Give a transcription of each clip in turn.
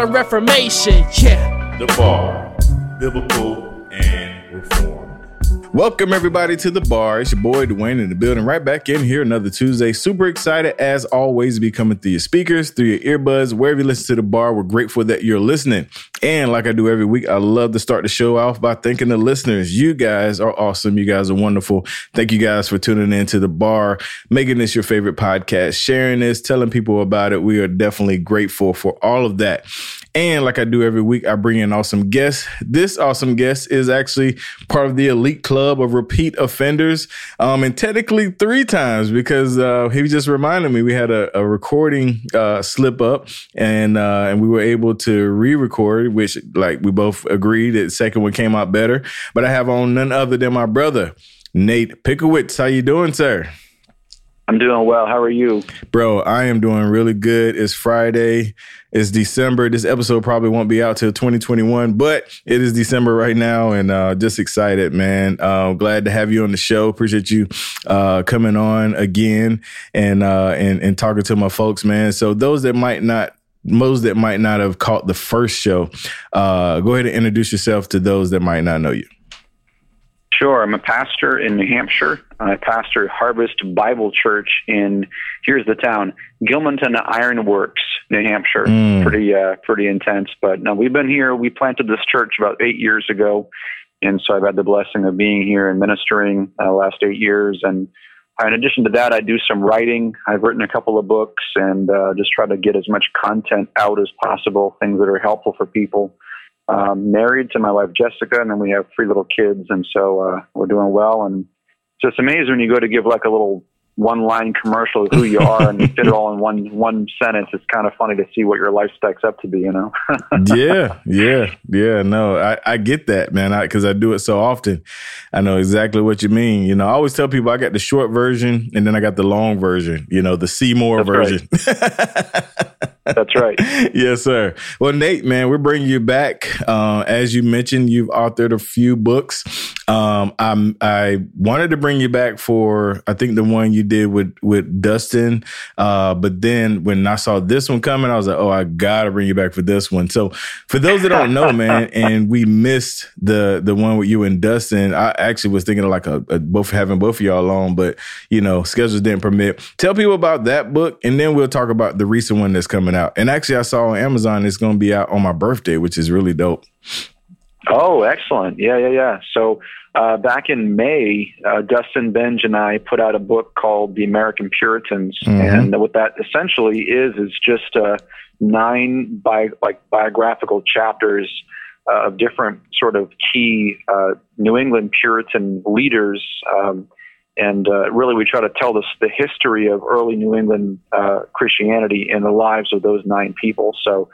reformation. Yeah. The Bar, Biblical and. Welcome everybody to the bar. It's your boy Dwayne in the building, right back in here another Tuesday. Super excited as always to be coming through your speakers, through your earbuds, wherever you listen to the bar. We're grateful that you're listening. And like I do every week, I love to start the show off by thanking the listeners. You guys are awesome. You guys are wonderful. Thank you guys for tuning in to the bar, making this your favorite podcast, sharing this, telling people about it. We are definitely grateful for all of that. And like I do every week, I bring in awesome guests. This awesome guest is actually part of the elite club of repeat offenders, um, and technically three times because uh, he just reminded me we had a, a recording uh, slip up, and uh, and we were able to re-record, which like we both agreed that second one came out better. But I have on none other than my brother Nate Pickowicz. How you doing, sir? I'm doing well. How are you? Bro, I am doing really good. It's Friday. It's December. This episode probably won't be out till 2021, but it is December right now and uh, just excited, man. Uh, glad to have you on the show. Appreciate you uh, coming on again and, uh, and, and talking to my folks, man. So those that might not most that might not have caught the first show, uh, go ahead and introduce yourself to those that might not know you. Sure. I'm a pastor in New Hampshire. I pastor Harvest Bible Church in here's the town, Gilmanton Iron Works, New Hampshire. Mm. Pretty uh, pretty intense, but no, we've been here. We planted this church about eight years ago, and so I've had the blessing of being here and ministering uh, last eight years. And uh, in addition to that, I do some writing. I've written a couple of books and uh, just try to get as much content out as possible, things that are helpful for people um, married to my wife Jessica, and then we have three little kids, and so uh, we're doing well. And it's just amazing when you go to give like a little one-line commercial of who you are and you fit it all in one one sentence. It's kind of funny to see what your life stacks up to be, you know. yeah, yeah, yeah. No, I, I get that, man, because I, I, do it so often. I know exactly what you mean. You know, I always tell people I got the short version and then I got the long version. You know, the Seymour version. Right. That's right. yes, sir. Well, Nate, man, we're bringing you back. Uh, as you mentioned, you've authored a few books. Um, I'm, I wanted to bring you back for, I think the one you did with, with Dustin. Uh, but then when I saw this one coming, I was like, oh, I gotta bring you back for this one. So for those that don't know, man, and we missed the, the one with you and Dustin, I actually was thinking of like a, a both having both of y'all on, but you know, schedules didn't permit. Tell people about that book and then we'll talk about the recent one that's coming out. And actually I saw on Amazon it's going to be out on my birthday, which is really dope. Oh, excellent. Yeah, yeah, yeah. So uh, back in May, uh, Dustin Benge and I put out a book called The American Puritans, mm-hmm. and what that essentially is is just uh, nine bi- like biographical chapters uh, of different sort of key uh, New England Puritan leaders. Um, and uh, really, we try to tell this the history of early New England Christianity in the lives of those nine people. So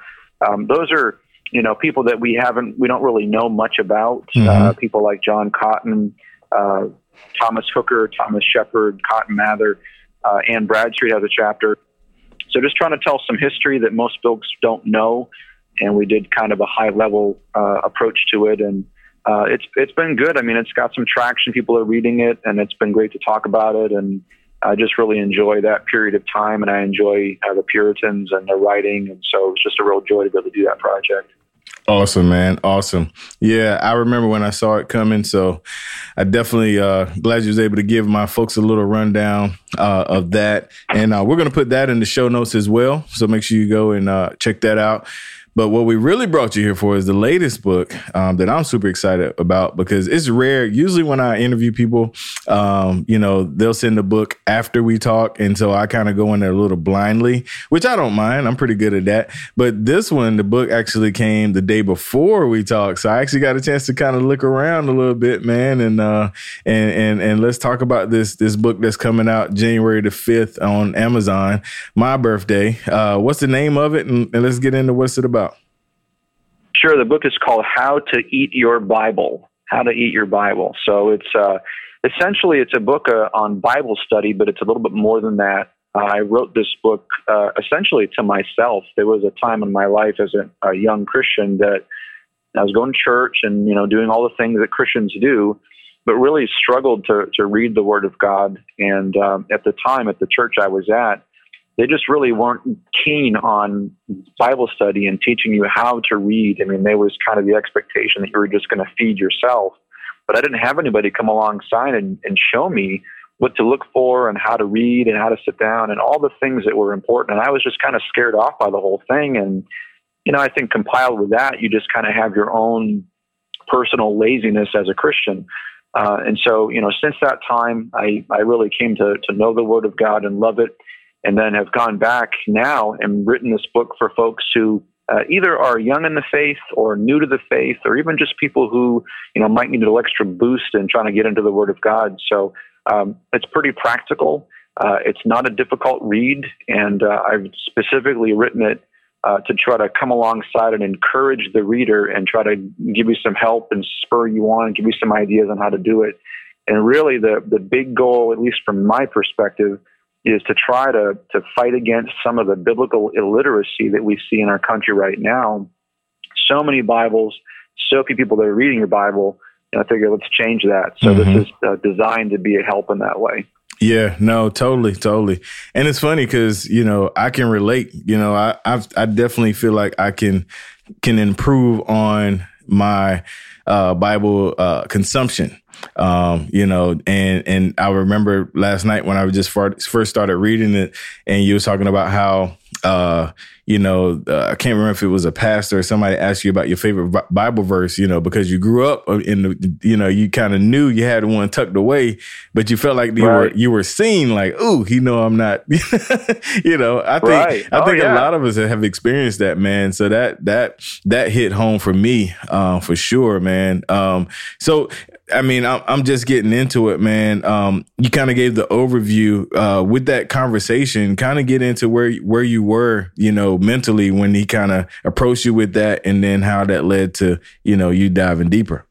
um, those are you know, people that we haven't, we don't really know much about. Mm-hmm. Uh, people like John Cotton, uh, Thomas Hooker, Thomas Shepard, Cotton Mather, uh, Anne Bradstreet has a chapter. So just trying to tell some history that most folks don't know, and we did kind of a high level uh, approach to it, and uh, it's it's been good. I mean, it's got some traction. People are reading it, and it's been great to talk about it, and I just really enjoy that period of time, and I enjoy uh, the Puritans and their writing, and so it's just a real joy to be able to do that project. Awesome, man. Awesome. Yeah, I remember when I saw it coming. So I definitely uh glad you was able to give my folks a little rundown uh, of that. And uh, we're gonna put that in the show notes as well. So make sure you go and uh, check that out. But what we really brought you here for is the latest book um, that I'm super excited about because it's rare. Usually, when I interview people, um, you know, they'll send the book after we talk. And so I kind of go in there a little blindly, which I don't mind. I'm pretty good at that. But this one, the book actually came the day before we talked. So I actually got a chance to kind of look around a little bit, man. And, uh, and, and, and let's talk about this, this book that's coming out January the 5th on Amazon, my birthday. Uh, what's the name of it? And, and let's get into what's it about. Sure. The book is called How to Eat Your Bible. How to Eat Your Bible. So it's uh, essentially it's a book uh, on Bible study, but it's a little bit more than that. Uh, I wrote this book uh, essentially to myself. There was a time in my life as a, a young Christian that I was going to church and you know doing all the things that Christians do, but really struggled to to read the Word of God. And um, at the time, at the church I was at, they just really weren't keen on Bible study and teaching you how to read. I mean, there was kind of the expectation that you were just going to feed yourself. But I didn't have anybody come alongside and, and show me what to look for and how to read and how to sit down and all the things that were important. And I was just kind of scared off by the whole thing. And, you know, I think compiled with that, you just kind of have your own personal laziness as a Christian. Uh, and so, you know, since that time, I, I really came to, to know the Word of God and love it and then have gone back now and written this book for folks who uh, either are young in the faith or new to the faith, or even just people who you know might need a little extra boost in trying to get into the Word of God. So um, it's pretty practical. Uh, it's not a difficult read, and uh, I've specifically written it uh, to try to come alongside and encourage the reader and try to give you some help and spur you on and give you some ideas on how to do it. And really, the the big goal, at least from my perspective, is to try to, to fight against some of the biblical illiteracy that we see in our country right now. So many Bibles, so few people that are reading your Bible. And I figure let's change that. So mm-hmm. this is uh, designed to be a help in that way. Yeah, no, totally, totally. And it's funny because you know I can relate. You know, I I've, i definitely feel like I can can improve on my uh, Bible uh, consumption. Um, you know, and and I remember last night when I was just first started reading it, and you was talking about how uh, you know, uh, I can't remember if it was a pastor or somebody asked you about your favorite Bible verse, you know, because you grew up in the, you know, you kind of knew you had one tucked away, but you felt like you right. were you were seen like, ooh, he know I'm not, you know. I think right. I oh, think yeah. a lot of us have experienced that, man. So that that that hit home for me, uh, for sure, man. Um, so I mean, I'm, I'm just getting into it, man. Um, you kind of gave the overview uh, with that conversation. Kind of get into where where you were, you know, mentally when he kind of approached you with that, and then how that led to you know you diving deeper.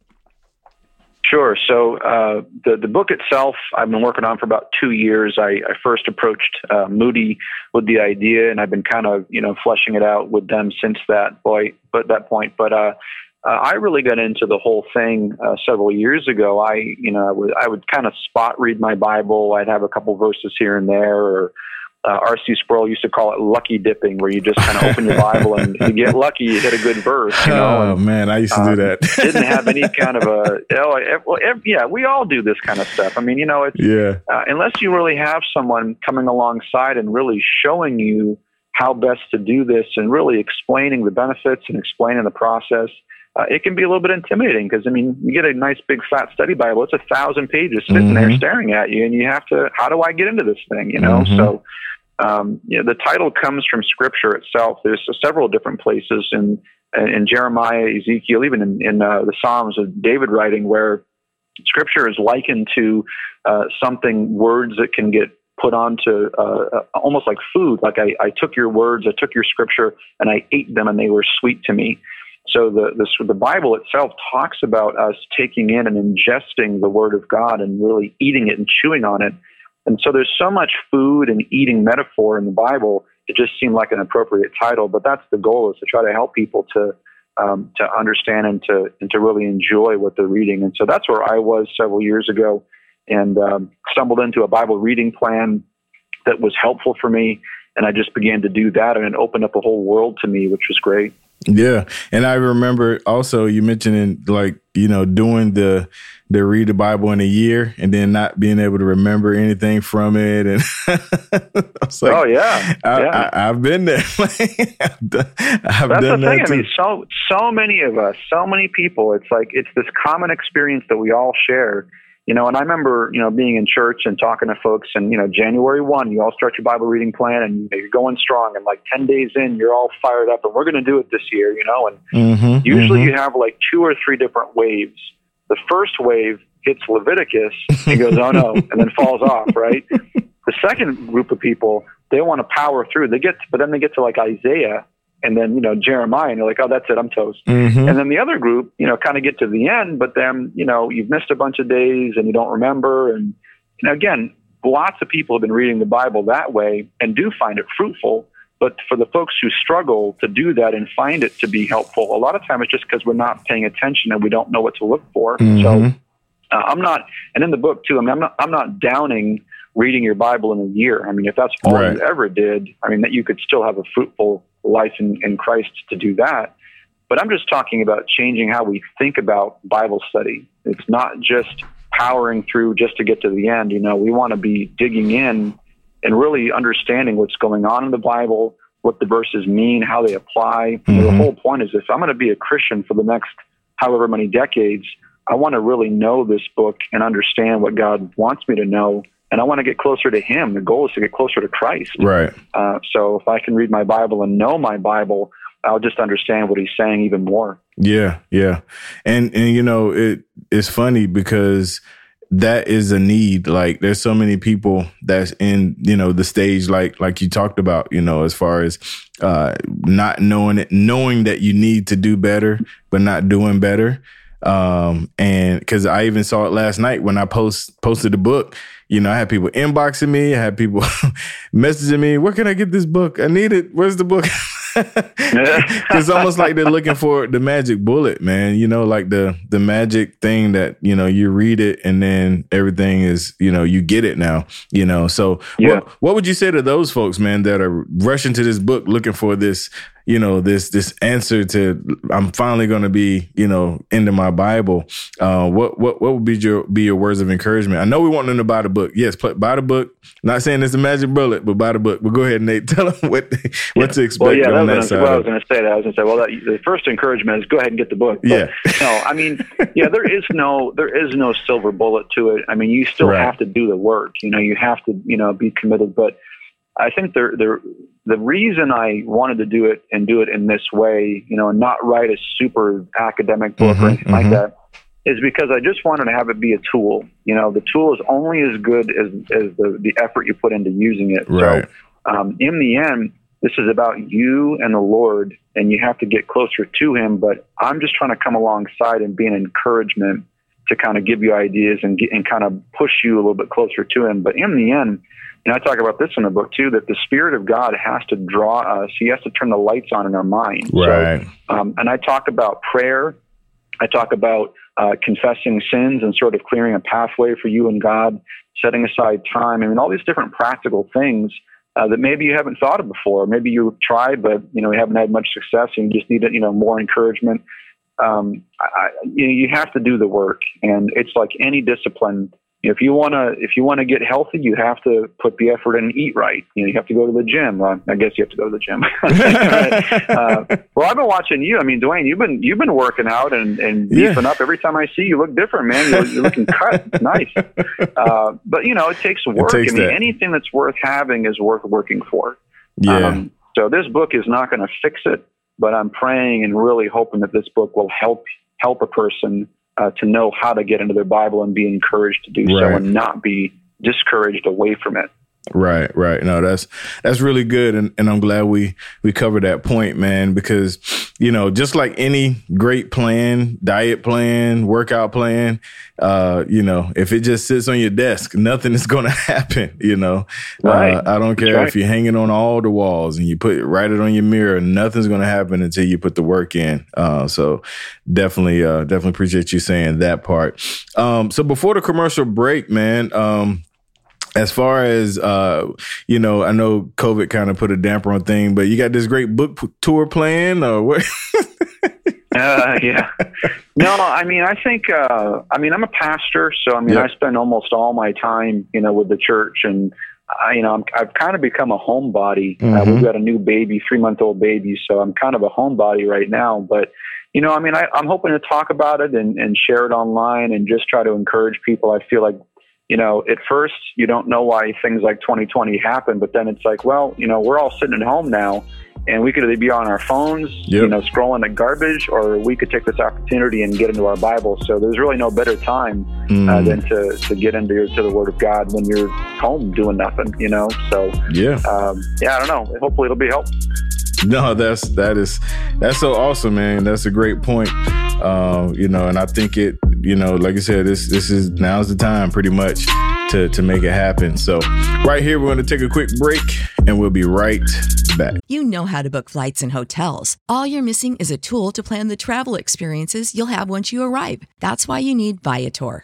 Sure. So uh, the the book itself, I've been working on for about two years. I, I first approached uh, Moody with the idea, and I've been kind of you know fleshing it out with them since that point. But that point, but uh, uh, I really got into the whole thing uh, several years ago. I, you know, I would, I would kind of spot read my Bible. I'd have a couple verses here and there, or uh, R.C. Sproul used to call it lucky dipping, where you just kind of open your Bible and you get lucky, you hit a good verse. You know? Oh and, man, I used to um, do that. didn't have any kind of a. Oh, well, yeah, we all do this kind of stuff. I mean, you know, it's yeah. Uh, unless you really have someone coming alongside and really showing you how best to do this and really explaining the benefits and explaining the process uh, it can be a little bit intimidating because I mean, you get a nice big fat study Bible. It's a thousand pages sitting mm-hmm. there staring at you, and you have to. How do I get into this thing? You know, mm-hmm. so. Um, you know, the title comes from Scripture itself. There's several different places in in Jeremiah, Ezekiel, even in, in uh, the Psalms of David writing, where Scripture is likened to uh, something words that can get put onto uh, uh, almost like food. Like I, I took your words, I took your Scripture, and I ate them, and they were sweet to me. So the, the, the Bible itself talks about us taking in and ingesting the Word of God and really eating it and chewing on it. And so there's so much food and eating metaphor in the Bible. It just seemed like an appropriate title, but that's the goal is to try to help people to um, to understand and to and to really enjoy what they're reading. And so that's where I was several years ago, and um, stumbled into a Bible reading plan that was helpful for me. And I just began to do that, and it opened up a whole world to me, which was great. Yeah. And I remember also you mentioning like, you know, doing the the read the Bible in a year and then not being able to remember anything from it. And I was like, Oh yeah. I, yeah. I, have been there. I've done, I've That's done the thing. That I mean, so so many of us, so many people, it's like it's this common experience that we all share you know, and I remember, you know, being in church and talking to folks and, you know, January 1, you all start your Bible reading plan and you're going strong. And like 10 days in, you're all fired up and we're going to do it this year, you know. And mm-hmm, usually mm-hmm. you have like two or three different waves. The first wave hits Leviticus and goes, oh no, and then falls off, right? The second group of people, they want to power through. They get, to, but then they get to like Isaiah and then you know Jeremiah, and you're like, oh, that's it, I'm toast. Mm-hmm. And then the other group, you know, kind of get to the end, but then you know you've missed a bunch of days and you don't remember, and you know, again, lots of people have been reading the Bible that way and do find it fruitful. But for the folks who struggle to do that and find it to be helpful, a lot of time it's just because we're not paying attention and we don't know what to look for. Mm-hmm. So uh, I'm not, and in the book too. I mean, I'm not, I'm not downing reading your Bible in a year. I mean, if that's all right. you ever did, I mean, that you could still have a fruitful life in, in Christ to do that. But I'm just talking about changing how we think about Bible study. It's not just powering through just to get to the end. You know, we want to be digging in and really understanding what's going on in the Bible, what the verses mean, how they apply. Mm-hmm. the whole point is if I'm going to be a Christian for the next however many decades, I want to really know this book and understand what God wants me to know and I want to get closer to Him. The goal is to get closer to Christ. Right. Uh, so if I can read my Bible and know my Bible, I'll just understand what He's saying even more. Yeah, yeah, and and you know it it's funny because that is a need like there's so many people that's in you know the stage like like you talked about you know as far as uh not knowing it knowing that you need to do better but not doing better um and because i even saw it last night when i post posted the book you know, I had people inboxing me, I had people messaging me, where can I get this book? I need it. Where's the book? it's almost like they're looking for the magic bullet, man. You know, like the the magic thing that you know you read it and then everything is you know you get it now. You know, so yeah. what what would you say to those folks, man, that are rushing to this book looking for this you know this this answer to I'm finally going to be you know into my Bible. Uh, what what what would be your be your words of encouragement? I know we want them to buy the book. Yes, buy the book. Not saying it's a magic bullet, but buy the book. But go ahead, Nate. Tell them what they, what to expect well, yeah, on that, that side. Well, I was going to say that. I was going to say, well, that, the first encouragement is go ahead and get the book. But, yeah. no, I mean, yeah, there is no there is no silver bullet to it. I mean, you still right. have to do the work. You know, you have to you know be committed, but I think the the the reason I wanted to do it and do it in this way, you know, and not write a super academic book mm-hmm, or anything mm-hmm. like that, is because I just wanted to have it be a tool. You know, the tool is only as good as as the the effort you put into using it. Right. So, um, in the end, this is about you and the Lord, and you have to get closer to Him. But I'm just trying to come alongside and be an encouragement to kind of give you ideas and get, and kind of push you a little bit closer to Him. But in the end and I talk about this in the book too, that the Spirit of God has to draw us. He has to turn the lights on in our mind. Right. So, um, and I talk about prayer. I talk about uh, confessing sins and sort of clearing a pathway for you and God, setting aside time. I mean, all these different practical things uh, that maybe you haven't thought of before. Maybe you've tried, but you know you haven't had much success, and you just need you know more encouragement. Um, I, you, know, you have to do the work, and it's like any discipline if you want to if you want to get healthy you have to put the effort in and eat right. You know you have to go to the gym. Uh, i guess you have to go to the gym. Uh, well i've been watching you. I mean dwayne you've been you've been working out and and beefing yeah. up. Every time i see you, you look different man. You're, you're looking cut. Nice. Uh, but you know it takes work. It takes i mean that. anything that's worth having is worth working for. Yeah. Um, so this book is not going to fix it but i'm praying and really hoping that this book will help help a person uh, to know how to get into their Bible and be encouraged to do right. so and not be discouraged away from it. Right, right. No, that's that's really good, and, and I'm glad we we covered that point, man. Because you know, just like any great plan, diet plan, workout plan, uh, you know, if it just sits on your desk, nothing is going to happen. You know, right. Uh, I don't care right. if you're hanging on all the walls and you put write it on your mirror. Nothing's going to happen until you put the work in. Uh, so definitely, uh, definitely appreciate you saying that part. Um, so before the commercial break, man. Um, as far as uh, you know, I know COVID kind of put a damper on thing, but you got this great book tour plan, or what? uh, yeah. No, I mean, I think, uh, I mean, I'm a pastor, so I mean, yeah. I spend almost all my time, you know, with the church, and I, you know, I'm, I've kind of become a homebody. Uh, mm-hmm. We've got a new baby, three month old baby, so I'm kind of a homebody right now. But you know, I mean, I, I'm hoping to talk about it and, and share it online and just try to encourage people. I feel like you know, at first you don't know why things like 2020 happen, but then it's like, well, you know, we're all sitting at home now and we could either be on our phones, yep. you know, scrolling the garbage, or we could take this opportunity and get into our Bible. So there's really no better time uh, mm. uh, than to, to get into to the Word of God when you're home doing nothing, you know. So yeah, um, yeah, I don't know. Hopefully, it'll be helpful. No, that's that is that's so awesome, man. That's a great point. Uh, you know, and I think it, you know, like I said, this this is now's the time, pretty much to, to make it happen. So, right here, we're going to take a quick break and we'll be right back. You know how to book flights and hotels. All you're missing is a tool to plan the travel experiences you'll have once you arrive. That's why you need Viator.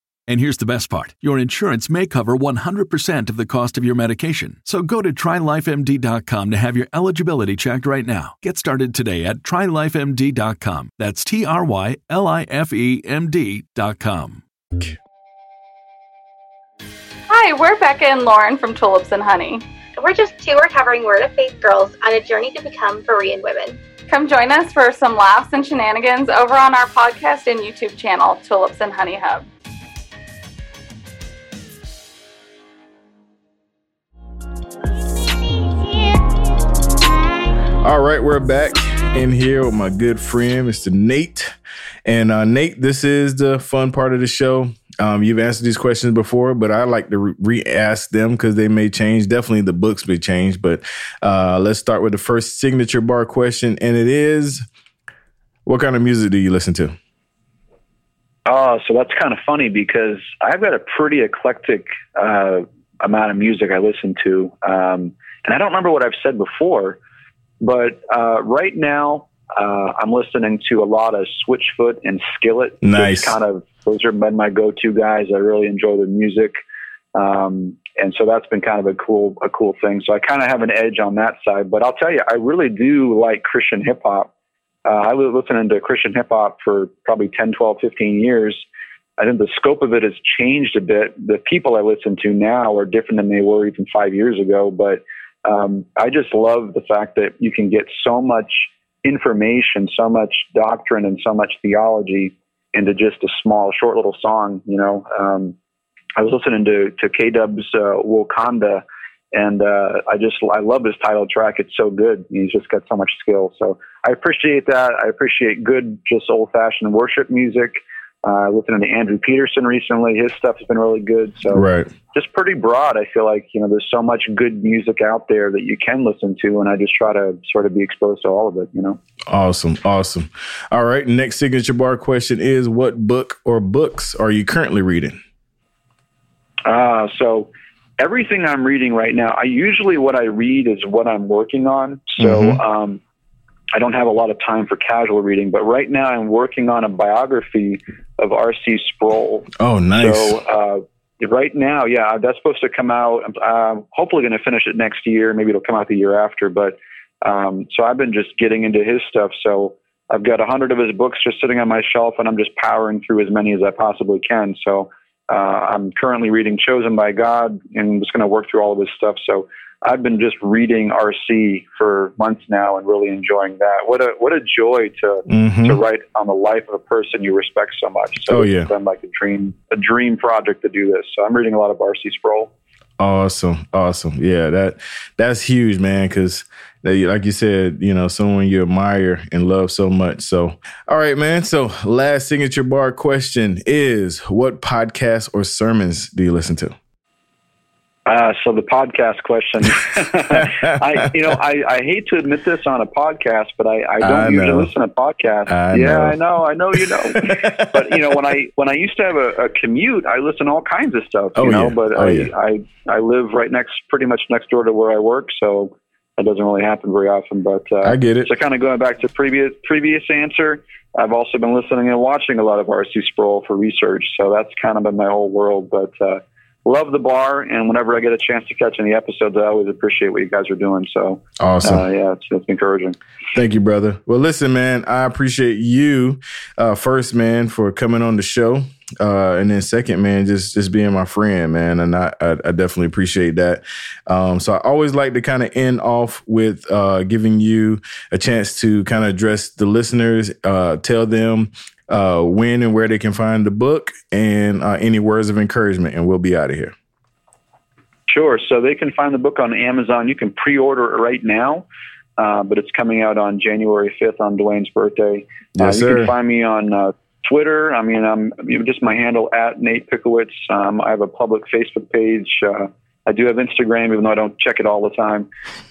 And here's the best part your insurance may cover 100% of the cost of your medication. So go to trylifemd.com to have your eligibility checked right now. Get started today at trylifemd.com. That's T R Y L I F E M D.com. Hi, we're Becca and Lauren from Tulips and Honey. We're just two recovering Word of Faith girls on a journey to become Berean women. Come join us for some laughs and shenanigans over on our podcast and YouTube channel, Tulips and Honey Hub. All right, we're back in here with my good friend, Mr. Nate. And uh, Nate, this is the fun part of the show. Um, you've answered these questions before, but I like to re ask them because they may change. Definitely the books may change. But uh, let's start with the first signature bar question. And it is what kind of music do you listen to? Oh, so that's kind of funny because I've got a pretty eclectic uh, amount of music I listen to. Um, and I don't remember what I've said before but uh, right now, uh, I'm listening to a lot of Switchfoot and Skillet. Nice. kind of those are been my go-to guys. I really enjoy their music, um, and so that's been kind of a cool a cool thing. So I kind of have an edge on that side. But I'll tell you, I really do like Christian hip hop. Uh, I was listening to Christian hip hop for probably 10, 12, 15 years. I think the scope of it has changed a bit. The people I listen to now are different than they were even five years ago, but um, I just love the fact that you can get so much information, so much doctrine, and so much theology into just a small, short little song. You know, um, I was listening to to K Dub's uh, Wakanda, and uh, I just I love his title track. It's so good. He's just got so much skill. So I appreciate that. I appreciate good, just old fashioned worship music. Uh, listening to Andrew Peterson recently, his stuff has been really good. So, right. just pretty broad. I feel like you know there's so much good music out there that you can listen to, and I just try to sort of be exposed to all of it. You know. Awesome, awesome. All right, next signature bar question is: What book or books are you currently reading? Uh, so everything I'm reading right now, I usually what I read is what I'm working on. So. Mm-hmm. Um, I don't have a lot of time for casual reading, but right now I'm working on a biography of R.C. Sproul. Oh, nice. So uh, right now, yeah, that's supposed to come out. I'm hopefully going to finish it next year. Maybe it'll come out the year after. But Um, so I've been just getting into his stuff. So I've got a hundred of his books just sitting on my shelf, and I'm just powering through as many as I possibly can. So uh, I'm currently reading Chosen by God, and just going to work through all of his stuff. So I've been just reading RC for months now and really enjoying that. What a what a joy to mm-hmm. to write on the life of a person you respect so much. So oh, yeah. it's been like a dream a dream project to do this. So I'm reading a lot of RC Sproul. Awesome, awesome. Yeah, that that's huge, man. Because like you said, you know, someone you admire and love so much. So, all right, man. So, last signature bar question is: What podcasts or sermons do you listen to? Uh, so the podcast question, I, you know, I, I hate to admit this on a podcast, but I, I don't I usually listen to podcasts. I yeah, know. I know, I know, you know. but you know, when I when I used to have a, a commute, I listen to all kinds of stuff. Oh, you know, yeah. but oh, I, yeah. I I live right next, pretty much next door to where I work, so that doesn't really happen very often. But uh, I get it. So kind of going back to previous previous answer, I've also been listening and watching a lot of RC Sproul for research. So that's kind of been my whole world. But uh, love the bar, and whenever I get a chance to catch any episodes, I always appreciate what you guys are doing. So awesome, uh, yeah, it's, it's, encouraging. Thank you, brother. Well, listen, man, I appreciate you uh, first, man, for coming on the show, uh, and then second, man, just just being my friend, man, and I I, I definitely appreciate that. Um, so I always like to kind of end off with uh, giving you a chance to kind of address the listeners, uh, tell them uh, when and where they can find the book and uh, any words of encouragement, and we'll be out of here. Sure. So they can find the book on Amazon. You can pre-order it right now, uh, but it's coming out on January 5th on Dwayne's birthday. Yes, you sir. can find me on uh, Twitter. I mean, I'm you know, just my handle at Nate Pickowicz. Um, I have a public Facebook page. Uh, I do have Instagram, even though I don't check it all the time,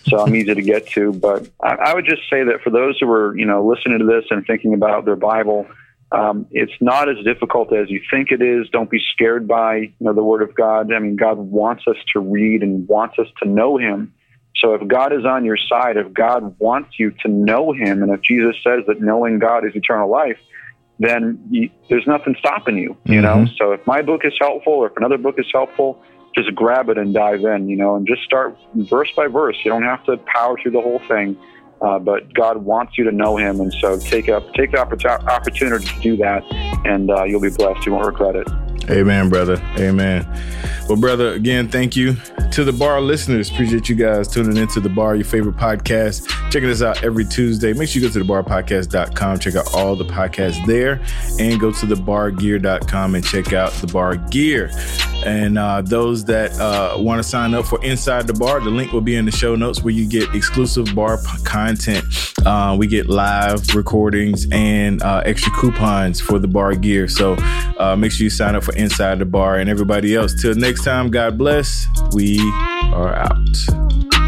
so I'm easy to get to. But I, I would just say that for those who are, you know, listening to this and thinking about their Bible, um, it's not as difficult as you think it is. Don't be scared by you know the Word of God. I mean, God wants us to read and wants us to know Him. So if God is on your side, if God wants you to know Him, and if Jesus says that knowing God is eternal life, then you, there's nothing stopping you. You know. So if my book is helpful, or if another book is helpful, just grab it and dive in. You know, and just start verse by verse. You don't have to power through the whole thing. Uh, but God wants you to know Him, and so take up take the oppor- opportunity to do that, and uh, you'll be blessed. You won't regret it. Amen, brother. Amen. Well, brother, again, thank you to the bar listeners. Appreciate you guys tuning into the bar, your favorite podcast. Checking us out every Tuesday. Make sure you go to thebarpodcast.com, check out all the podcasts there, and go to thebargear.com and check out the bar gear. And uh, those that uh, want to sign up for Inside the Bar, the link will be in the show notes where you get exclusive bar p- content. Uh, we get live recordings and uh, extra coupons for the bar gear. So uh, make sure you sign up for Inside the Bar and everybody else. Till next time, God bless. We are out.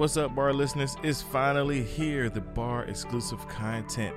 What's up, bar listeners? It's finally here, the bar exclusive content.